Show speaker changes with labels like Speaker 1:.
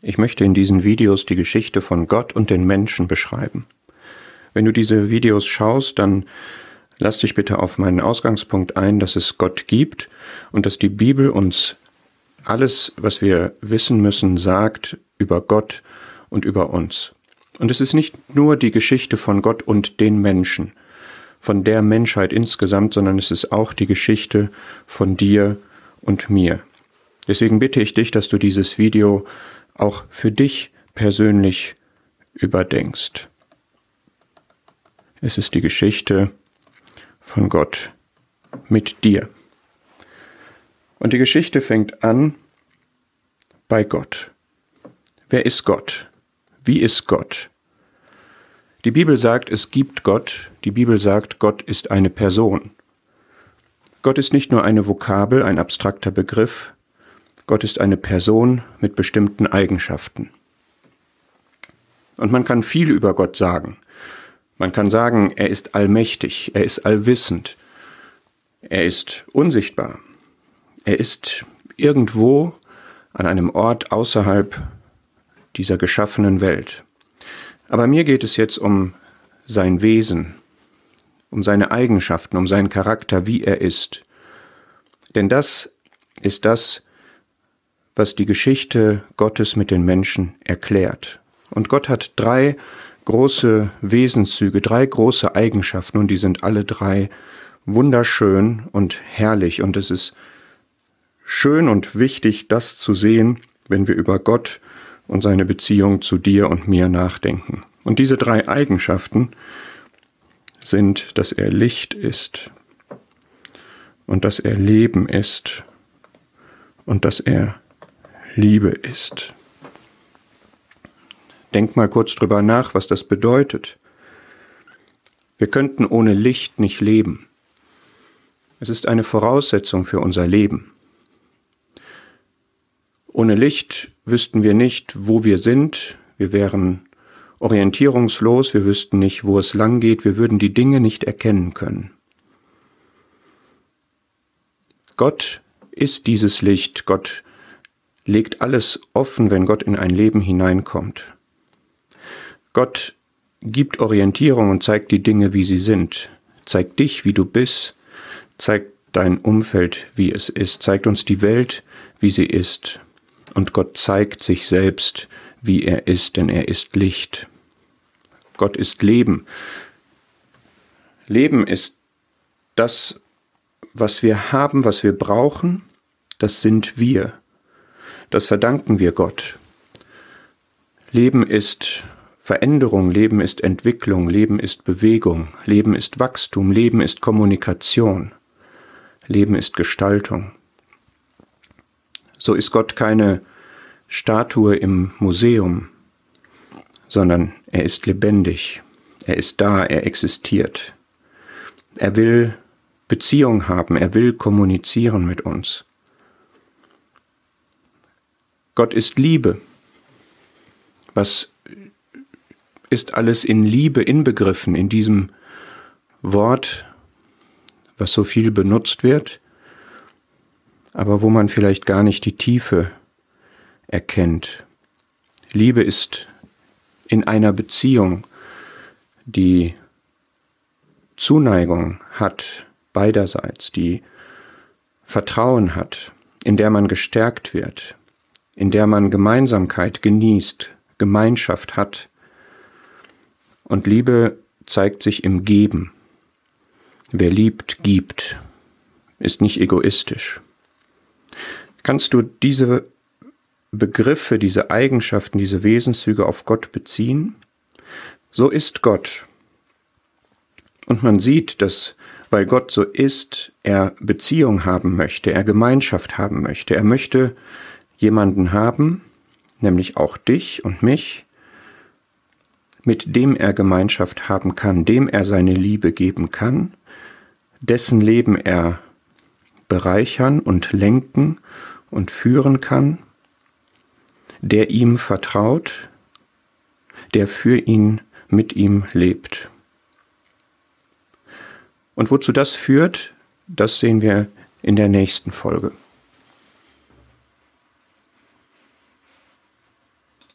Speaker 1: Ich möchte in diesen Videos die Geschichte von Gott und den Menschen beschreiben. Wenn du diese Videos schaust, dann lass dich bitte auf meinen Ausgangspunkt ein, dass es Gott gibt und dass die Bibel uns alles, was wir wissen müssen, sagt über Gott und über uns. Und es ist nicht nur die Geschichte von Gott und den Menschen, von der Menschheit insgesamt, sondern es ist auch die Geschichte von dir und mir. Deswegen bitte ich dich, dass du dieses Video auch für dich persönlich überdenkst. Es ist die Geschichte von Gott mit dir. Und die Geschichte fängt an bei Gott. Wer ist Gott? Wie ist Gott? Die Bibel sagt, es gibt Gott. Die Bibel sagt, Gott ist eine Person. Gott ist nicht nur eine Vokabel, ein abstrakter Begriff. Gott ist eine Person mit bestimmten Eigenschaften. Und man kann viel über Gott sagen. Man kann sagen, er ist allmächtig, er ist allwissend, er ist unsichtbar, er ist irgendwo an einem Ort außerhalb dieser geschaffenen Welt. Aber mir geht es jetzt um sein Wesen, um seine Eigenschaften, um seinen Charakter, wie er ist. Denn das ist das, was die Geschichte Gottes mit den Menschen erklärt. Und Gott hat drei große Wesenszüge, drei große Eigenschaften und die sind alle drei wunderschön und herrlich und es ist schön und wichtig, das zu sehen, wenn wir über Gott und seine Beziehung zu dir und mir nachdenken. Und diese drei Eigenschaften sind, dass er Licht ist und dass er Leben ist und dass er Liebe ist. Denk mal kurz drüber nach, was das bedeutet. Wir könnten ohne Licht nicht leben. Es ist eine Voraussetzung für unser Leben. Ohne Licht wüssten wir nicht, wo wir sind, wir wären orientierungslos, wir wüssten nicht, wo es lang geht, wir würden die Dinge nicht erkennen können. Gott ist dieses Licht, Gott legt alles offen, wenn Gott in ein Leben hineinkommt. Gott gibt Orientierung und zeigt die Dinge, wie sie sind, zeigt dich, wie du bist, zeigt dein Umfeld, wie es ist, zeigt uns die Welt, wie sie ist und Gott zeigt sich selbst, wie er ist, denn er ist Licht. Gott ist Leben. Leben ist das, was wir haben, was wir brauchen, das sind wir. Das verdanken wir Gott. Leben ist Veränderung, Leben ist Entwicklung, Leben ist Bewegung, Leben ist Wachstum, Leben ist Kommunikation, Leben ist Gestaltung. So ist Gott keine Statue im Museum, sondern er ist lebendig, er ist da, er existiert. Er will Beziehung haben, er will kommunizieren mit uns. Gott ist Liebe. Was ist alles in Liebe inbegriffen in diesem Wort, was so viel benutzt wird? aber wo man vielleicht gar nicht die Tiefe erkennt. Liebe ist in einer Beziehung, die Zuneigung hat beiderseits, die Vertrauen hat, in der man gestärkt wird, in der man Gemeinsamkeit genießt, Gemeinschaft hat. Und Liebe zeigt sich im Geben. Wer liebt, gibt, ist nicht egoistisch kannst du diese Begriffe, diese Eigenschaften, diese Wesenszüge auf Gott beziehen? So ist Gott. Und man sieht, dass, weil Gott so ist, er Beziehung haben möchte, er Gemeinschaft haben möchte. Er möchte jemanden haben, nämlich auch dich und mich, mit dem er Gemeinschaft haben kann, dem er seine Liebe geben kann, dessen Leben er bereichern und lenken und führen kann, der ihm vertraut, der für ihn mit ihm lebt. Und wozu das führt, das sehen wir in der nächsten Folge.